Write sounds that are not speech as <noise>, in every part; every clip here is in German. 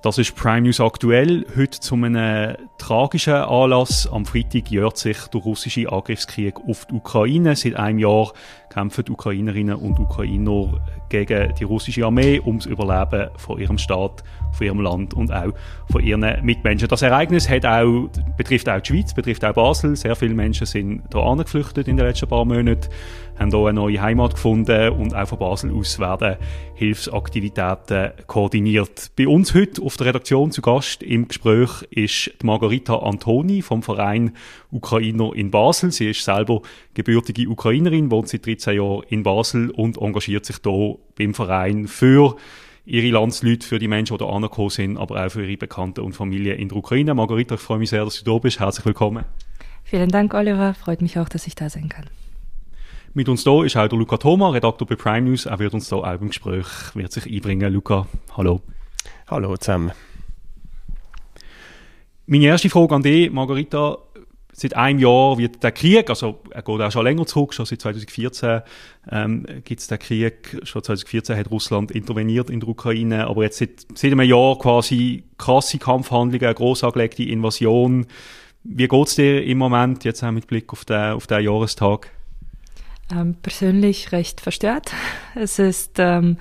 Das ist Prime News aktuell. Heute zu einem tragischen Anlass. Am Freitag jährt sich der russische Angriffskrieg auf die Ukraine. Seit einem Jahr kämpfen die Ukrainerinnen und Ukrainer gegen die russische Armee ums Überleben von ihrem Staat, von ihrem Land und auch von ihren Mitmenschen. Das Ereignis hat auch, betrifft auch die Schweiz, betrifft auch Basel. Sehr viele Menschen sind hier geflüchtet in den letzten paar Monaten haben hier eine neue Heimat gefunden und auch von Basel aus werden Hilfsaktivitäten koordiniert. Bei uns heute auf der Redaktion zu Gast im Gespräch ist die Margarita Antoni vom Verein Ukrainer in Basel. Sie ist selber gebürtige Ukrainerin, wohnt seit 13 Jahren in Basel und engagiert sich hier beim Verein für ihre Landsleute, für die Menschen, die hier angekommen sind, aber auch für ihre Bekannten und Familie in der Ukraine. Margarita, ich freue mich sehr, dass du da bist. Herzlich willkommen. Vielen Dank, Oliver. Freut mich auch, dass ich da sein kann. Mit uns hier ist auch der Luca Thoma, Redakteur bei Prime News. Er wird uns hier auch im Gespräch wird sich einbringen. Luca, hallo. Hallo zusammen. Meine erste Frage an dich, Margarita. Seit einem Jahr wird der Krieg, also er geht auch schon länger zurück, schon seit 2014 ähm, gibt es den Krieg. Schon 2014 hat Russland interveniert in der Ukraine, aber jetzt seit, seit einem Jahr quasi krasse Kampfhandlungen, gross angelegte Invasion. Wie geht es dir im Moment, jetzt auch mit Blick auf den, auf den Jahrestag? Ähm, persönlich recht verstört. Es ist, ähm,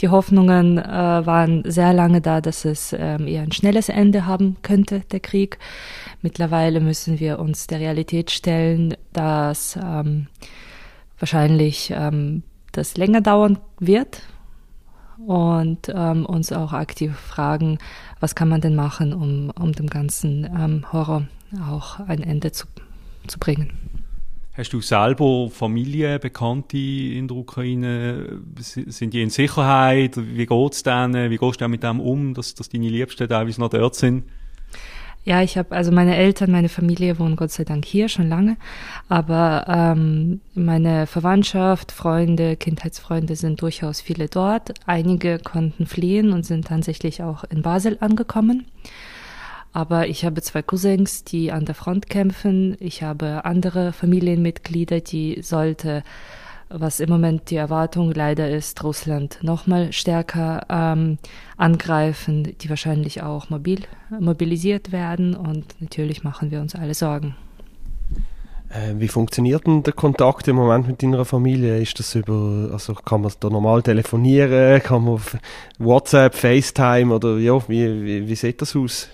die Hoffnungen äh, waren sehr lange da, dass es ähm, eher ein schnelles Ende haben könnte, der Krieg. Mittlerweile müssen wir uns der Realität stellen, dass ähm, wahrscheinlich ähm, das länger dauern wird und ähm, uns auch aktiv fragen, was kann man denn machen, um, um dem ganzen ähm, Horror auch ein Ende zu, zu bringen. Hast du selber Familie, Bekannte in der Ukraine? Sind die in Sicherheit? Wie geht es denen? Wie gehst du mit dem um, dass, dass deine Liebsten teilweise noch dort sind? Ja, ich habe also meine Eltern, meine Familie wohnen Gott sei Dank hier schon lange, aber ähm, meine Verwandtschaft, Freunde, Kindheitsfreunde sind durchaus viele dort. Einige konnten fliehen und sind tatsächlich auch in Basel angekommen. Aber ich habe zwei Cousins, die an der Front kämpfen. Ich habe andere Familienmitglieder, die sollte, was im Moment die Erwartung leider ist, Russland nochmal stärker ähm, angreifen, die wahrscheinlich auch mobil, mobilisiert werden. Und natürlich machen wir uns alle Sorgen. Äh, wie funktioniert denn der Kontakt im Moment mit deiner Familie? Ist das über, also kann man da normal telefonieren? Kann man auf WhatsApp, FaceTime oder ja, wie, wie, wie sieht das aus?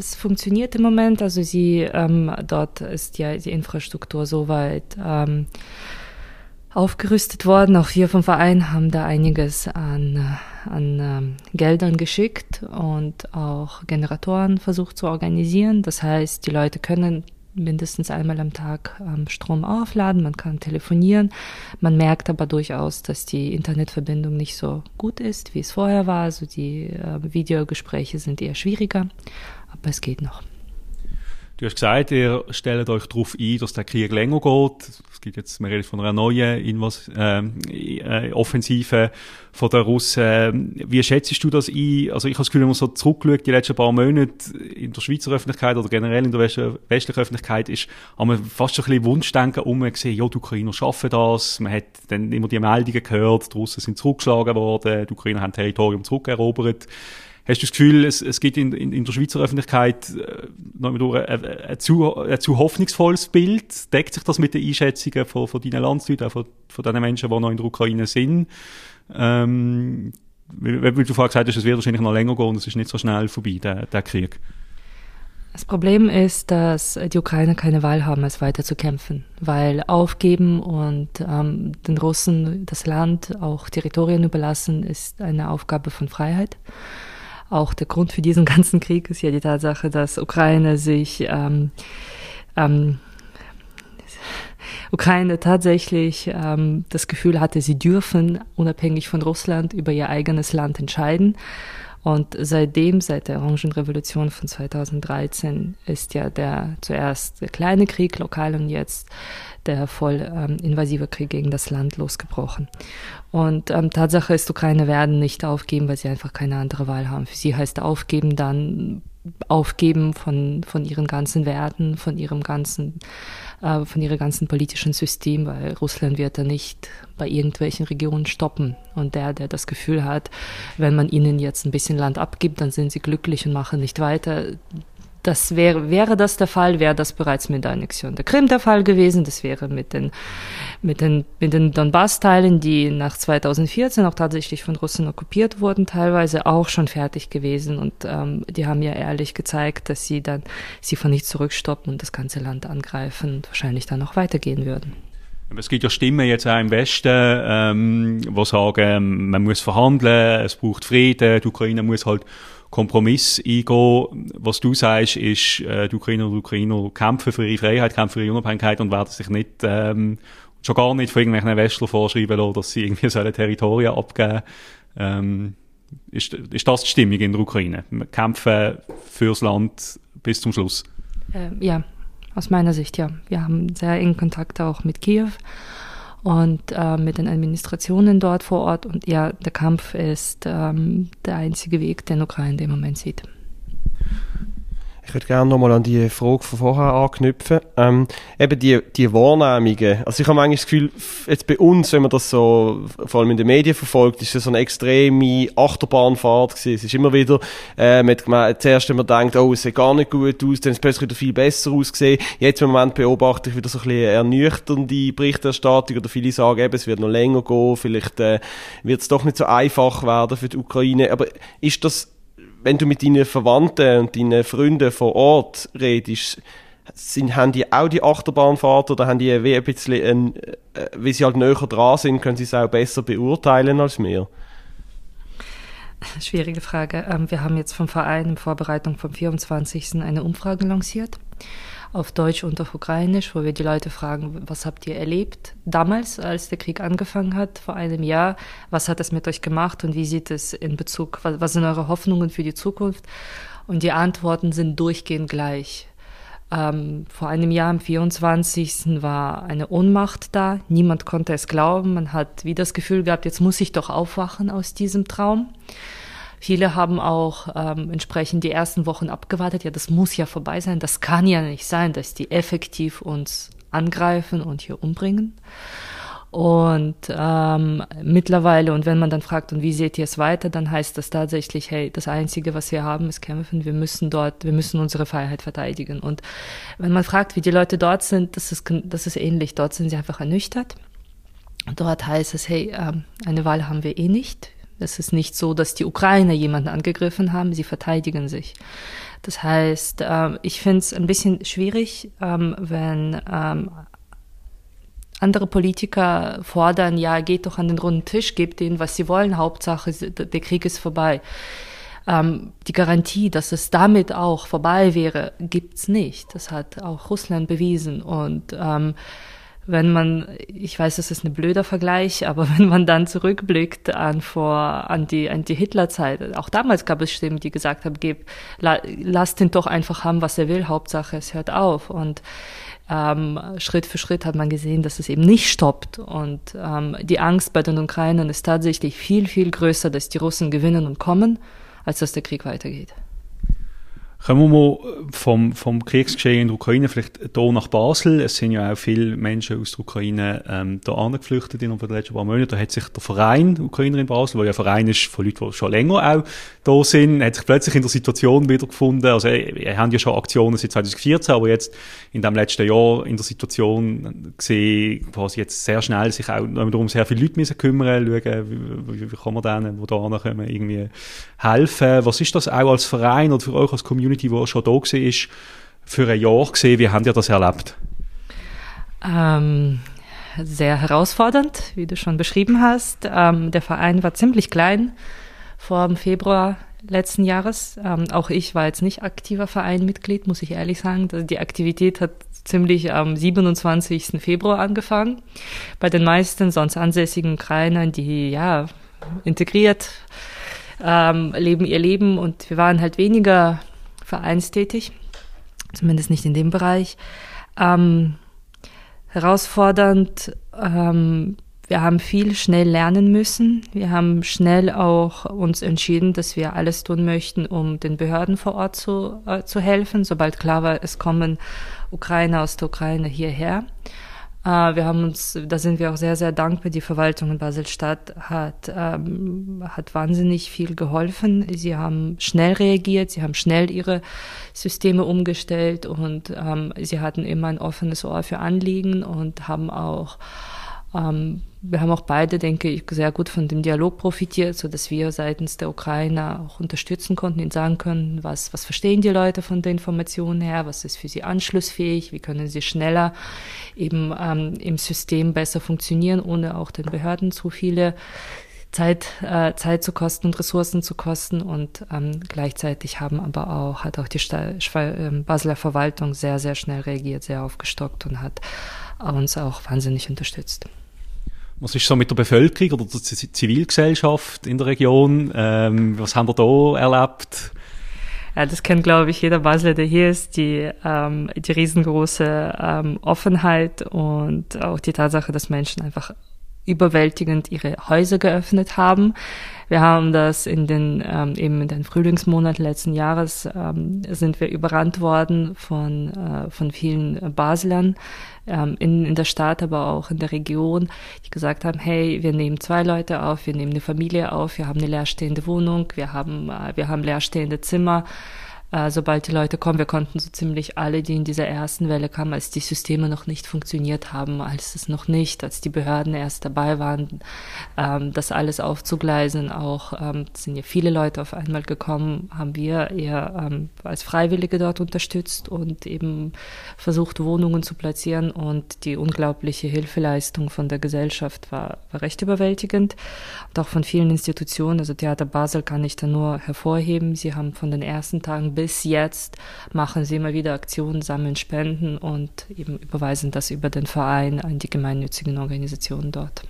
Es funktioniert im Moment, also sie ähm, dort ist ja die Infrastruktur soweit ähm, aufgerüstet worden. Auch wir vom Verein haben da einiges an, an ähm, Geldern geschickt und auch Generatoren versucht zu organisieren. Das heißt, die Leute können mindestens einmal am Tag ähm, Strom aufladen, man kann telefonieren. Man merkt aber durchaus, dass die Internetverbindung nicht so gut ist, wie es vorher war. Also die äh, Videogespräche sind eher schwieriger aber es geht noch. Du hast gesagt, ihr stellt euch darauf ein, dass der Krieg länger geht. Es gibt jetzt, man redet von einer neuen Invas ähm, äh, Offensive von der Russen. Wie schätzt du das ein? Also ich habe das Gefühl, wenn man so zurückschaut, die letzten paar Monate in der Schweizer Öffentlichkeit oder generell in der westlichen Öffentlichkeit ist, haben wir fast ein bisschen Wunschdenken um gesehen, ja, die Ukrainer schaffen das. Man hat dann immer die Meldungen gehört, die Russen sind zurückgeschlagen worden, die Ukrainer haben Territorium zurückerobert. Hast du das Gefühl, es, es gibt in, in, in der Schweizer Öffentlichkeit äh, noch ein, ein, ein, zu, ein zu hoffnungsvolles Bild? Deckt sich das mit den Einschätzungen von, von deinen Landsleuten, auch von, von den Menschen, die noch in der Ukraine sind? Ähm, weil, weil du vorher gesagt hast, es wird wahrscheinlich noch länger gehen und es ist nicht so schnell vorbei, der, der Krieg. Das Problem ist, dass die Ukrainer keine Wahl haben, als weiter zu kämpfen, weil aufgeben und ähm, den Russen das Land, auch Territorien überlassen, ist eine Aufgabe von Freiheit. Auch der Grund für diesen <laughs> ganzen Krieg ist ja die Tatsache, dass Ukraine sich ähm, ähm, Ukraine tatsächlich ähm, das Gefühl hatte, sie dürfen unabhängig von Russland über ihr eigenes Land entscheiden. Und seitdem, seit der Orangenrevolution von 2013, ist ja der zuerst der kleine Krieg lokal und jetzt der voll ähm, invasive Krieg gegen das Land losgebrochen. Und ähm, Tatsache ist, Ukraine werden nicht aufgeben, weil sie einfach keine andere Wahl haben. Für sie heißt aufgeben dann aufgeben von, von ihren ganzen Werten, von ihrem ganzen, äh, von ihrem ganzen politischen System, weil Russland wird da nicht bei irgendwelchen Regionen stoppen. Und der, der das Gefühl hat, wenn man ihnen jetzt ein bisschen Land abgibt, dann sind sie glücklich und machen nicht weiter, das wäre, wäre das der Fall, wäre das bereits mit der Annexion der Krim der Fall gewesen. Das wäre mit den, mit den, mit den Donbass-Teilen, die nach 2014 auch tatsächlich von Russen okkupiert wurden, teilweise auch schon fertig gewesen. Und ähm, die haben ja ehrlich gezeigt, dass sie dann sie von nicht zurückstoppen und das ganze Land angreifen und wahrscheinlich dann noch weitergehen würden. Es gibt ja Stimmen jetzt auch im Westen, ähm, die sagen, man muss verhandeln, es braucht Frieden, die Ukraine muss halt Kompromiss eingehen. Was du sagst, ist, äh, die Ukrainer und Ukrainer kämpfen für ihre Freiheit, kämpfen für ihre Unabhängigkeit und werden sich nicht, ähm, schon gar nicht von irgendwelchen Westlern vorschreiben lassen, dass sie irgendwie <laughs> sollen Territorien abgeben ähm, ist, ist das die Stimmung in der Ukraine? Wir kämpfen fürs Land bis zum Schluss? Ähm, ja, aus meiner Sicht ja. Wir haben sehr engen Kontakt auch mit Kiew und äh, mit den Administrationen dort vor Ort. Und ja, der Kampf ist ähm, der einzige Weg, den Ukraine im Moment sieht. Ich würde gerne nochmal an die Frage von vorher anknüpfen. Ähm, eben die, die Wahrnehmungen. Also ich habe eigentlich das Gefühl, jetzt bei uns, wenn man das so vor allem in den Medien verfolgt, ist das so eine extreme Achterbahnfahrt gewesen. Es ist immer wieder, äh, man hat zuerst immer denkt, oh, es sieht gar nicht gut aus, dann ist es plötzlich wieder viel besser ausgesehen. Jetzt im Moment beobachte ich wieder so ein bisschen ernüchternde Berichterstattung oder viele sagen eben, es wird noch länger gehen, vielleicht äh, wird es doch nicht so einfach werden für die Ukraine. Aber ist das wenn du mit deinen Verwandten und deinen Freunden vor Ort redest, sind, haben die auch die Achterbahnfahrt oder haben die wie ein bisschen, ein, äh, wie sie halt näher dran sind, können sie es auch besser beurteilen als wir? Schwierige Frage. Ähm, wir haben jetzt vom Verein in Vorbereitung vom 24. eine Umfrage lanciert auf Deutsch und auf Ukrainisch, wo wir die Leute fragen, was habt ihr erlebt damals, als der Krieg angefangen hat, vor einem Jahr? Was hat es mit euch gemacht und wie sieht es in Bezug, was, sind eure Hoffnungen für die Zukunft? Und die Antworten sind durchgehend gleich. Ähm, vor einem Jahr, am 24. war eine Ohnmacht da. Niemand konnte es glauben. Man hat wie das Gefühl gehabt, jetzt muss ich doch aufwachen aus diesem Traum. Viele haben auch ähm, entsprechend die ersten Wochen abgewartet. Ja, das muss ja vorbei sein. Das kann ja nicht sein, dass die effektiv uns angreifen und hier umbringen. Und ähm, mittlerweile, und wenn man dann fragt, und wie seht ihr es weiter, dann heißt das tatsächlich, hey, das Einzige, was wir haben, ist kämpfen. Wir müssen dort, wir müssen unsere Freiheit verteidigen. Und wenn man fragt, wie die Leute dort sind, das ist, das ist ähnlich. Dort sind sie einfach ernüchtert. Dort heißt es, hey, ähm, eine Wahl haben wir eh nicht. Es ist nicht so, dass die Ukrainer jemanden angegriffen haben, sie verteidigen sich. Das heißt, äh, ich finde es ein bisschen schwierig, ähm, wenn ähm, andere Politiker fordern, ja, geht doch an den runden Tisch, gebt ihnen, was sie wollen, Hauptsache, der Krieg ist vorbei. Ähm, die Garantie, dass es damit auch vorbei wäre, gibt's nicht. Das hat auch Russland bewiesen. Und ähm, wenn man, ich weiß, das ist ein blöder Vergleich, aber <laughs> wenn man dann zurückblickt an vor, an die, an die Hitlerzeit, auch damals gab es Stimmen, die gesagt haben, gib, la, lasst ihn doch einfach haben, was er will, Hauptsache es hört auf. Und ähm, Schritt für Schritt hat man gesehen, dass es eben nicht stoppt. Und ähm, die Angst bei den Ukrainern ist tatsächlich viel, viel größer, dass die Russen gewinnen und kommen, als dass der Krieg weitergeht. Kommen wir mal vom, vom Kriegsgeschehen in der Ukraine vielleicht hier nach Basel. Es sind ja auch viele Menschen aus der Ukraine ähm, da angeflüchtet in den letzten paar Monaten. Da hat sich der Verein Ukrainer in Basel, der ja ein Verein ist von Leuten, die schon länger auch da sind, hat sich plötzlich in der Situation wiedergefunden. Also, wir haben ja schon Aktionen seit 2014, aber jetzt in dem letzten Jahr in der Situation gesehen, quasi jetzt sehr schnell sich auch darum sehr viele Leute müssen kümmern, schauen, wie, wie, wie kann man denen, die da ankommen, irgendwie helfen. Was ist das auch als Verein oder für euch als Community Community, die schon da war, für ein Jahr gesehen. Wie habt ihr das erlebt? Ähm, sehr herausfordernd, wie du schon beschrieben hast. Ähm, der Verein war ziemlich klein vor dem Februar letzten Jahres. Ähm, auch ich war jetzt nicht aktiver Vereinmitglied, muss ich ehrlich sagen. Die Aktivität hat ziemlich am 27. Februar angefangen. Bei den meisten sonst ansässigen Ukrainern, die ja integriert ähm, leben ihr Leben und wir waren halt weniger vereinstätig, zumindest nicht in dem Bereich. Ähm, herausfordernd, ähm, wir haben viel schnell lernen müssen. Wir haben schnell auch uns entschieden, dass wir alles tun möchten, um den Behörden vor Ort zu, äh, zu helfen, sobald klar war, es kommen Ukrainer aus der Ukraine hierher. Äh, wir haben uns, da sind wir auch sehr, sehr dankbar. Die Verwaltung in Basel-Stadt hat, ähm, hat wahnsinnig viel geholfen. Sie haben schnell reagiert, sie haben schnell ihre Systeme umgestellt und ähm, sie hatten immer ein offenes Ohr für Anliegen und haben auch ähm, wir haben auch beide, denke ich, sehr gut von dem Dialog profitiert, so dass wir seitens der Ukraine auch unterstützen konnten, ihnen sagen können, was, was verstehen die Leute von der Information her, was ist für sie anschlussfähig, wie können sie schneller eben ähm, im System besser funktionieren, ohne auch den Behörden zu viele Zeit, äh, Zeit zu kosten und Ressourcen zu kosten und ähm, gleichzeitig haben aber auch, hat auch die Sta äh, Basler Verwaltung sehr, sehr schnell reagiert, sehr aufgestockt und hat uns auch wahnsinnig unterstützt. Was ist so mit der Bevölkerung oder der Zivilgesellschaft in der Region? Ähm, was haben wir da erlebt? Ja, das kennt, glaube ich, jeder Basler, der hier ist, die, ähm, die riesengroße ähm, Offenheit und auch die Tatsache, dass Menschen einfach überwältigend ihre Häuser geöffnet haben. Wir haben das in den ähm, eben in den Frühlingsmonaten letzten Jahres ähm, sind wir überrannt worden von äh, von vielen Baslern ähm, in in der Stadt, aber auch in der Region, die gesagt haben: Hey, wir nehmen zwei Leute auf, wir nehmen eine Familie auf, wir haben eine leerstehende Wohnung, wir haben äh, wir haben leerstehende Zimmer äh, sobald die Leute kommen. Wir konnten so ziemlich alle, die in dieser ersten Welle kamen, als die Systeme noch nicht funktioniert haben, als es noch nicht, als die Behörden erst dabei waren, ähm, das alles aufzugleisen. Auch ähm, sind ja viele Leute auf einmal gekommen, haben wir eher ähm, als Freiwillige dort unterstützt und eben versucht, Wohnungen zu platzieren. Und die unglaubliche Hilfeleistung von der Gesellschaft war, war recht überwältigend. Und auch von vielen Institutionen, also Theater Basel kann ich da nur hervorheben. Sie haben von den ersten Tagen bis jetzt machen sie immer wieder Aktionen, sammeln Spenden und eben überweisen das über den Verein an die gemeinnützigen Organisationen dort.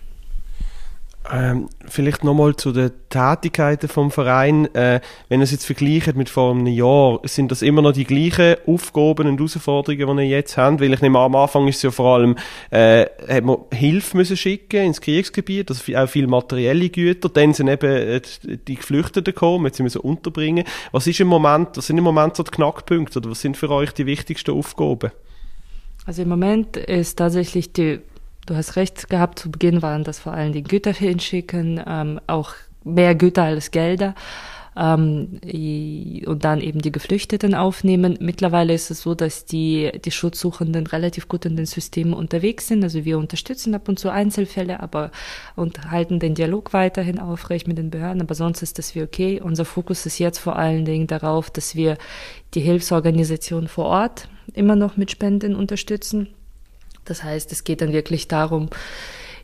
Ähm, vielleicht nochmal zu den Tätigkeiten vom Verein. Äh, wenn ihr es jetzt vergleicht mit vor einem Jahr, sind das immer noch die gleichen Aufgaben und Herausforderungen, die ihr jetzt habt? Weil ich nehme am Anfang ist es ja vor allem, äh, hat man Hilfe müssen schicken ins Kriegsgebiet, also auch viel materielle Güter. Dann sind eben äh, die Geflüchteten gekommen, jetzt müssen unterbringen. Was ist im Moment, was sind im Moment so die Knackpunkte oder was sind für euch die wichtigsten Aufgaben? Also im Moment ist tatsächlich die du hast recht gehabt, zu Beginn waren das vor allem die Güter hinschicken, ähm, auch mehr Güter als Gelder. Ähm, und dann eben die Geflüchteten aufnehmen. Mittlerweile ist es so, dass die, die Schutzsuchenden relativ gut in den Systemen unterwegs sind. Also wir unterstützen ab und zu Einzelfälle, aber und halten den Dialog weiterhin aufrecht mit den Behörden. Aber sonst ist das wie okay. Unser Fokus ist jetzt vor allen Dingen darauf, dass wir die Hilfsorganisationen vor Ort immer noch mit Spenden unterstützen das heißt, es geht dann wirklich darum,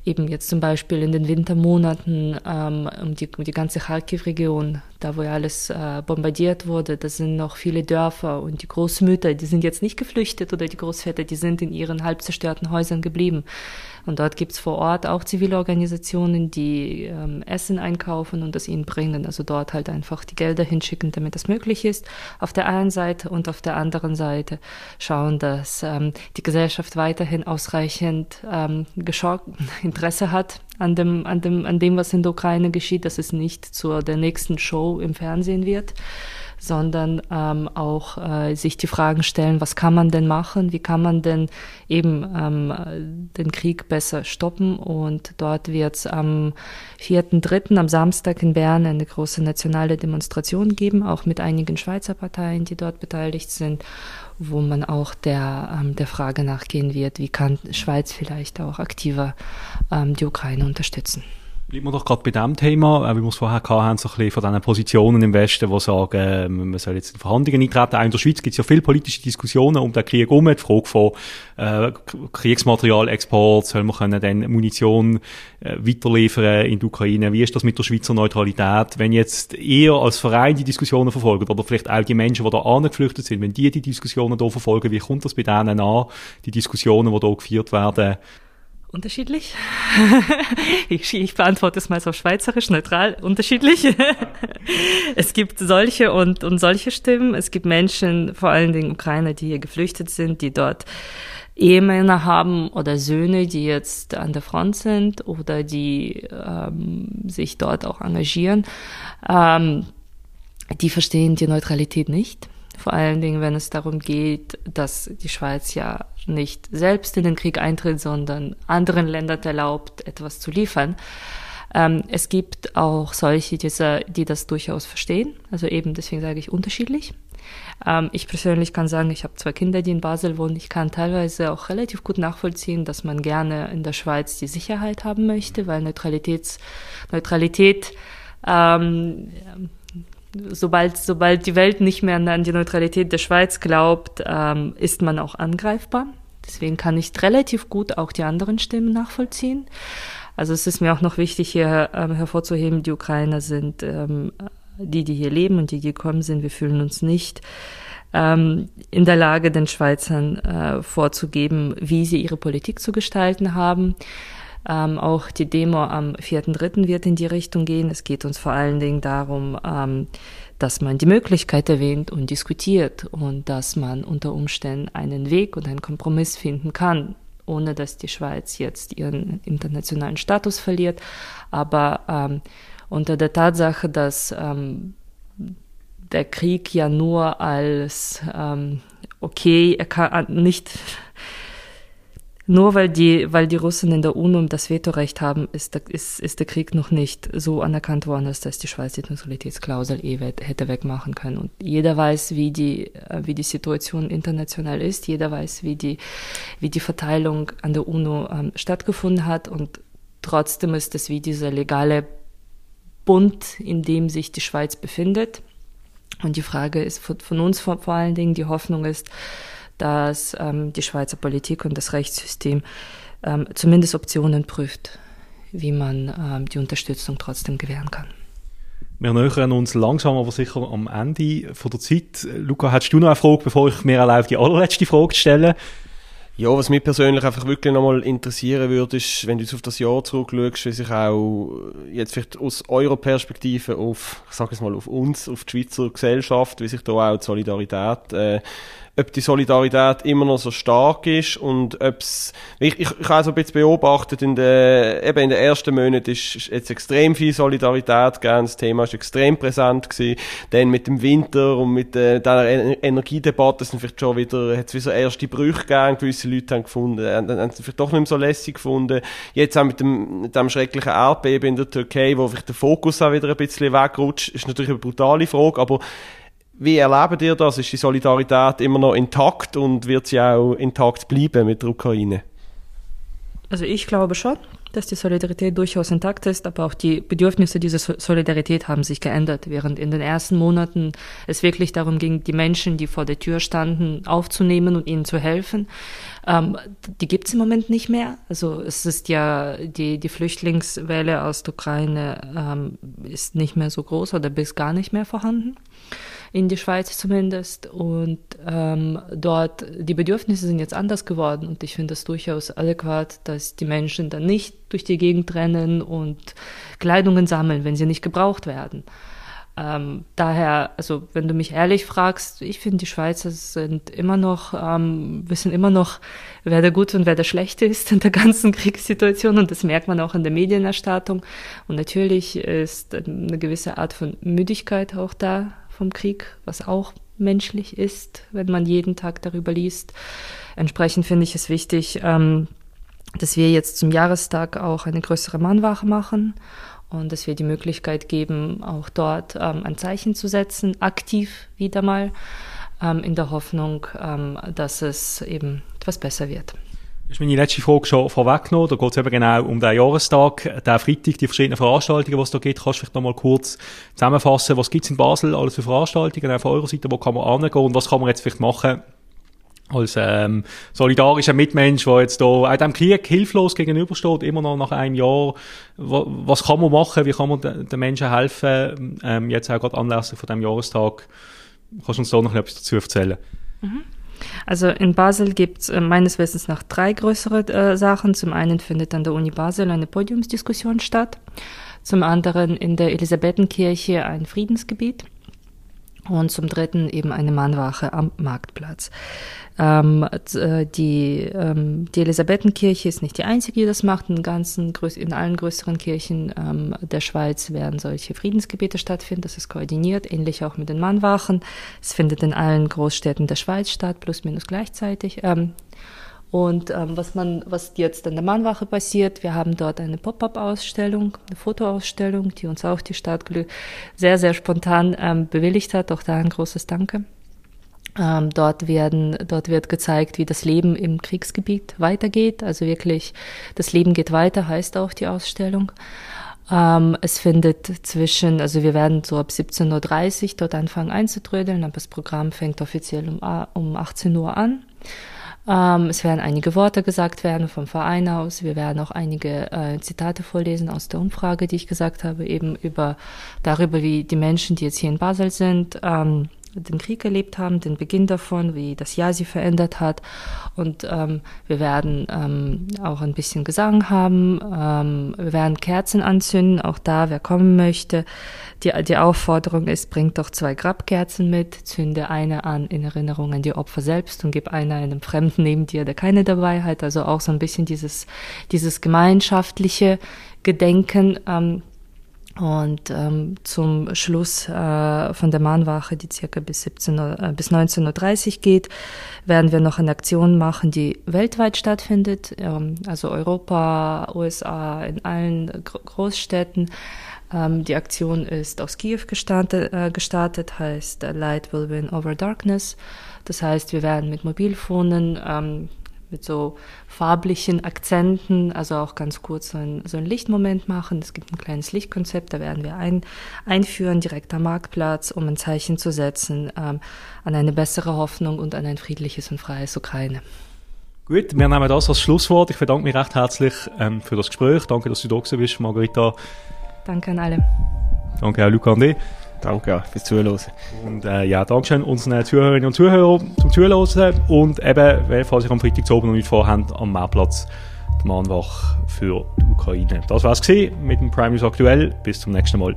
eben jetzt zum Beispiel in den Wintermonaten ähm, um, die, um die ganze Kharkiv-Region, da wo ja alles äh, bombardiert wurde, da sind noch viele Dörfer und die Großmütter, die sind jetzt nicht geflüchtet oder die Großväter, die sind in ihren halb zerstörten Häusern geblieben. Und dort gibt's vor Ort auch zivile Organisationen, die ähm, Essen einkaufen und das ihnen bringen. Also dort halt einfach die Gelder hinschicken, damit das möglich ist. Auf der einen Seite und auf der anderen Seite schauen, dass ähm, die Gesellschaft weiterhin ausreichend ähm, <laughs> Interesse hat an dem, an dem, an dem, was in der Ukraine geschieht, dass es nicht zur der nächsten Show im Fernsehen wird sondern ähm, auch äh, sich die Fragen stellen, was kann man denn machen, wie kann man denn eben ähm, den Krieg besser stoppen. Und dort wird es am 4.3., am Samstag in Bern, eine große nationale Demonstration geben, auch mit einigen Schweizer Parteien, die dort beteiligt sind wo man auch der, ähm, der Frage nachgehen wird, wie kann Schweiz vielleicht auch aktiver ähm, die Ukraine unterstützen. Bleiben wir doch gerade bei dem Thema, äh, wie wir es vorher haben, so ein bisschen von diesen Positionen im Westen, die sagen, äh, man soll jetzt in Verhandlungen eintreten. Auch in der Schweiz gibt es ja viele politische Diskussionen um den Krieg herum. Die Frage von äh, Kriegsmaterialexport, soll man können dann Munition äh, weiterliefern in die Ukraine? Wie ist das mit der Schweizer Neutralität? Wenn jetzt eher als Verein die Diskussionen verfolgen oder vielleicht auch die Menschen, die da angeflüchtet sind, wenn die die Diskussionen hier verfolgen, wie kommt das bei denen an, die Diskussionen, die hier geführt werden? Unterschiedlich. <laughs> ich, ich beantworte es mal so schweizerisch, neutral, unterschiedlich. <laughs> es gibt solche und, und solche Stimmen. Es gibt Menschen, vor allen Dingen Ukrainer, die hier geflüchtet sind, die dort Ehemänner haben oder Söhne, die jetzt an der Front sind oder die ähm, sich dort auch engagieren, ähm, die verstehen die Neutralität nicht. Vor allen Dingen, wenn es darum geht, dass die Schweiz ja nicht selbst in den Krieg eintritt, sondern anderen Ländern erlaubt, etwas zu liefern. Ähm, es gibt auch solche, die, das durchaus verstehen. Also eben deswegen sage ich unterschiedlich. Ähm, ich persönlich kann sagen, ich habe zwei Kinder, die in Basel wohnen. Ich kann teilweise auch relativ gut nachvollziehen, dass man gerne in der Schweiz die Sicherheit haben möchte, weil Neutralitäts, Neutralität, ähm, sobald, sobald die Welt nicht mehr an die Neutralität der Schweiz glaubt, ähm, ist man auch angreifbar. Deswegen kann ich relativ gut auch die anderen Stimmen nachvollziehen. Also es ist mir auch noch wichtig, hier ähm, hervorzuheben, die Ukrainer sind ähm, die, die hier leben und die gekommen sind, wir fühlen uns nicht ähm, in der Lage, den Schweizern äh, vorzugeben, wie sie ihre Politik zu gestalten haben. Ähm, auch die Demo am 4.3. wird in die Richtung gehen. Es geht uns vor allen Dingen darum, ähm, dass man die Möglichkeit erwähnt und diskutiert und dass man unter Umständen einen Weg und einen Kompromiss finden kann, ohne dass die Schweiz jetzt ihren internationalen Status verliert. Aber ähm, unter der Tatsache, dass ähm, der Krieg ja nur als ähm, okay, er kann nicht nur weil die, weil die Russen in der UNO das Vetorecht haben, ist, ist, ist der Krieg noch nicht so anerkannt worden, als dass die Schweiz die Neutralitätsklausel eh hätte wegmachen können. Und jeder weiß, wie die, äh, wie die Situation international ist. Jeder weiß, wie die, wie die Verteilung an der UNO ähm, stattgefunden hat. Und trotzdem ist es wie dieser legale Bund, in dem sich die Schweiz befindet. Und die Frage ist von uns vor, vor allen Dingen, die Hoffnung ist, dass ähm, die Schweizer Politik und das Rechtssystem ähm, zumindest Optionen prüft, wie man ähm, die Unterstützung trotzdem gewähren kann. Wir nähern uns langsam, aber sicher am Ende von der Zeit. Luca, hast du noch eine Frage, bevor ich mir erlaube, die allerletzte Frage zu stellen? Ja, was mich persönlich einfach wirklich nochmal interessieren würde, ist, wenn du jetzt auf das Jahr zurückschaust, wie sich auch jetzt vielleicht aus eurer Perspektive auf, ich sage es mal, auf uns, auf die Schweizer Gesellschaft, wie sich da auch die Solidarität äh, ob die Solidarität immer noch so stark ist und ob's, ich, ich, ich habe so ein bisschen beobachtet, in der, eben in den ersten Monaten ist jetzt extrem viel Solidarität gegeben, das Thema ist extrem präsent gewesen, dann mit dem Winter und mit äh, dieser Energiedebatte sind vielleicht schon wieder, hat es so erste Brüche gegeben, gewisse Leute haben gefunden, haben, haben es vielleicht doch nicht mehr so lässig gefunden, jetzt auch mit dem, mit dem schrecklichen Erdbeben in der Türkei, wo vielleicht der Fokus auch wieder ein bisschen wegrutscht, ist natürlich eine brutale Frage, aber wie erleben ihr das? Ist die Solidarität immer noch intakt und wird sie auch intakt bleiben mit der Ukraine? Also ich glaube schon, dass die Solidarität durchaus intakt ist, aber auch die Bedürfnisse dieser Solidarität haben sich geändert, während in den ersten Monaten es wirklich darum ging, die Menschen, die vor der Tür standen, aufzunehmen und ihnen zu helfen. Ähm, die gibt es im Moment nicht mehr. Also es ist ja die, die Flüchtlingswelle aus der Ukraine ähm, ist nicht mehr so groß oder bis gar nicht mehr vorhanden in die Schweiz zumindest. Und ähm, dort, die Bedürfnisse sind jetzt anders geworden und ich finde es durchaus adäquat, dass die Menschen dann nicht durch die Gegend rennen und Kleidungen sammeln, wenn sie nicht gebraucht werden. Ähm, daher, also wenn du mich ehrlich fragst, ich finde, die Schweizer sind immer noch, ähm, wissen immer noch, wer der Gute und wer der Schlechte ist in der ganzen <laughs> Kriegssituation und das merkt man auch in der Medienerstattung. Und natürlich ist eine gewisse Art von Müdigkeit auch da, vom Krieg, was auch menschlich ist, wenn man jeden Tag darüber liest. Entsprechend finde ich es wichtig, ähm, dass wir jetzt zum Jahrestag auch eine größere Mahnwache machen und dass wir die Möglichkeit geben, auch dort ähm, ein Zeichen zu setzen, aktiv wieder mal, ähm, in der Hoffnung, ähm, dass es eben etwas besser wird ist meine letzte Frage schon vorweggenommen. Da geht es eben genau um den Jahrestag, den Freitag, die verschiedenen Veranstaltungen, die es da gibt. Kannst du vielleicht noch mal kurz zusammenfassen, was gibt es in Basel alles für Veranstaltungen, von eurer Seite, wo kann man angehen und was kann man jetzt vielleicht machen als ähm, solidarischer Mitmensch, der jetzt da dem Krieg hilflos gegenübersteht, immer noch nach einem Jahr. Was kann man machen? Wie kann man den Menschen helfen? Ähm, jetzt auch gerade anlässlich von dem Jahrestag. Kannst du uns da noch etwas dazu erzählen? Mhm. Also in Basel gibt es äh, meines Wissens nach drei größere äh, Sachen. Zum einen findet an der Uni Basel eine Podiumsdiskussion statt, zum anderen in der Elisabethenkirche ein Friedensgebiet und zum dritten eben eine Mahnwache am Marktplatz. Ähm, äh, die, ähm, die Elisabethenkirche ist nicht die einzige, die das macht. In, ganzen, in allen größeren Kirchen ähm, der Schweiz werden solche Friedensgebete stattfinden. Das ist koordiniert, ähnlich auch mit den Mahnwachen. Es findet in allen Großstädten der Schweiz statt, plus minus gleichzeitig. Ähm, und ähm, was man, was jetzt an der Mahnwache passiert, wir haben dort eine Pop-up-Ausstellung, eine Fotoausstellung, die uns auch die Stadt sehr, sehr spontan ähm, bewilligt hat. Auch da ein großes Danke. Ähm, dort werden, dort wird gezeigt, wie das Leben im Kriegsgebiet weitergeht. Also wirklich, das Leben geht weiter, heißt auch die Ausstellung. Ähm, es findet zwischen, also wir werden so ab 17.30 Uhr dort anfangen einzutrödeln, aber das Programm fängt offiziell um, um 18 Uhr an. Ähm, es werden einige Worte gesagt werden vom Verein aus. Wir werden auch einige äh, Zitate vorlesen aus der Umfrage, die ich gesagt habe, eben über darüber, wie die Menschen, die jetzt hier in Basel sind, ähm, den Krieg erlebt haben, den Beginn davon, wie das Jahr sie verändert hat. Und ähm, wir werden ähm, auch ein bisschen Gesang haben. Ähm, wir werden Kerzen anzünden, auch da, wer kommen möchte. Die, die Aufforderung ist, bringt doch zwei Grabkerzen mit, zünde eine an in Erinnerung an die Opfer selbst und gib eine einem Fremden neben dir, der keine dabei hat. Also auch so ein bisschen dieses, dieses gemeinschaftliche Gedenken. Ähm, und ähm, zum Schluss äh, von der Mahnwache, die circa bis, 17 Uhr, äh, bis 19.30 Uhr geht, werden wir noch eine Aktion machen, die weltweit stattfindet, ähm, also Europa, USA, in allen Gro Großstädten. Ähm, die Aktion ist aus Kiew gestartet, äh, gestartet, heißt Light will win over darkness. Das heißt, wir werden mit Mobilfonen ähm, mit so farblichen Akzenten, also auch ganz kurz so ein, so ein Lichtmoment machen. Es gibt ein kleines Lichtkonzept, da werden wir ein, einführen, direkt am Marktplatz, um ein Zeichen zu setzen ähm, an eine bessere Hoffnung und an ein friedliches und freies Ukraine. Gut, wir nehmen das als Schlusswort. Ich bedanke mich recht herzlich ähm, für das Gespräch. Danke, dass du da bist, Margarita. Danke an alle. Danke auch Luca Ande. Danke fürs Zuhören. Und äh, ja, Dankeschön unseren Zuhörerinnen und Zuhörern zum Zuhören. Und eben, falls ihr am Freitag zu oben noch nicht vorhabt, am Mehrplatz die Mahnwache für die Ukraine. Das war's gewesen mit dem Prime News aktuell. Bis zum nächsten Mal.